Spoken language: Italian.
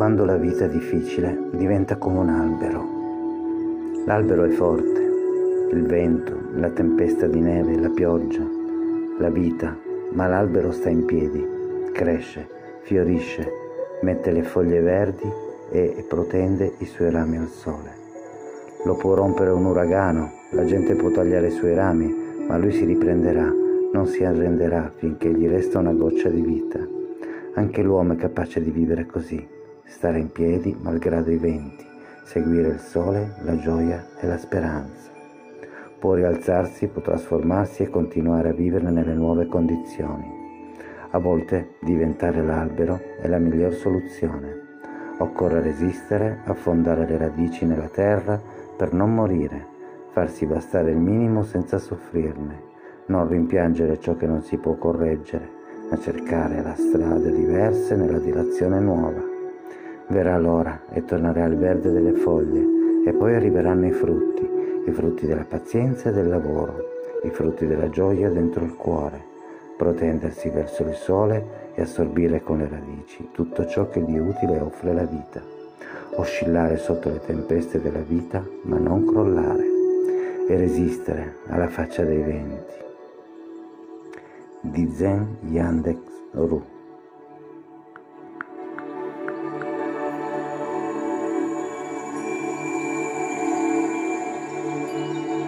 quando la vita è difficile diventa come un albero. L'albero è forte, il vento, la tempesta di neve, la pioggia, la vita, ma l'albero sta in piedi, cresce, fiorisce, mette le foglie verdi e protende i suoi rami al sole. Lo può rompere un uragano, la gente può tagliare i suoi rami, ma lui si riprenderà, non si arrenderà finché gli resta una goccia di vita. Anche l'uomo è capace di vivere così, stare in piedi malgrado i venti, seguire il sole, la gioia e la speranza. Può rialzarsi, può trasformarsi e continuare a vivere nelle nuove condizioni. A volte diventare l'albero è la miglior soluzione. Occorre resistere, affondare le radici nella terra per non morire, farsi bastare il minimo senza soffrirne, non rimpiangere ciò che non si può correggere, ma cercare la strada diverse nella direzione nuova. Verrà l'ora e tornerà il verde delle foglie e poi arriveranno i frutti, i frutti della pazienza e del lavoro, i frutti della gioia dentro il cuore, protendersi verso il sole e assorbire con le radici tutto ciò che di utile offre la vita oscillare sotto le tempeste della vita, ma non crollare e resistere alla faccia dei venti. Di Zen Yandex Ru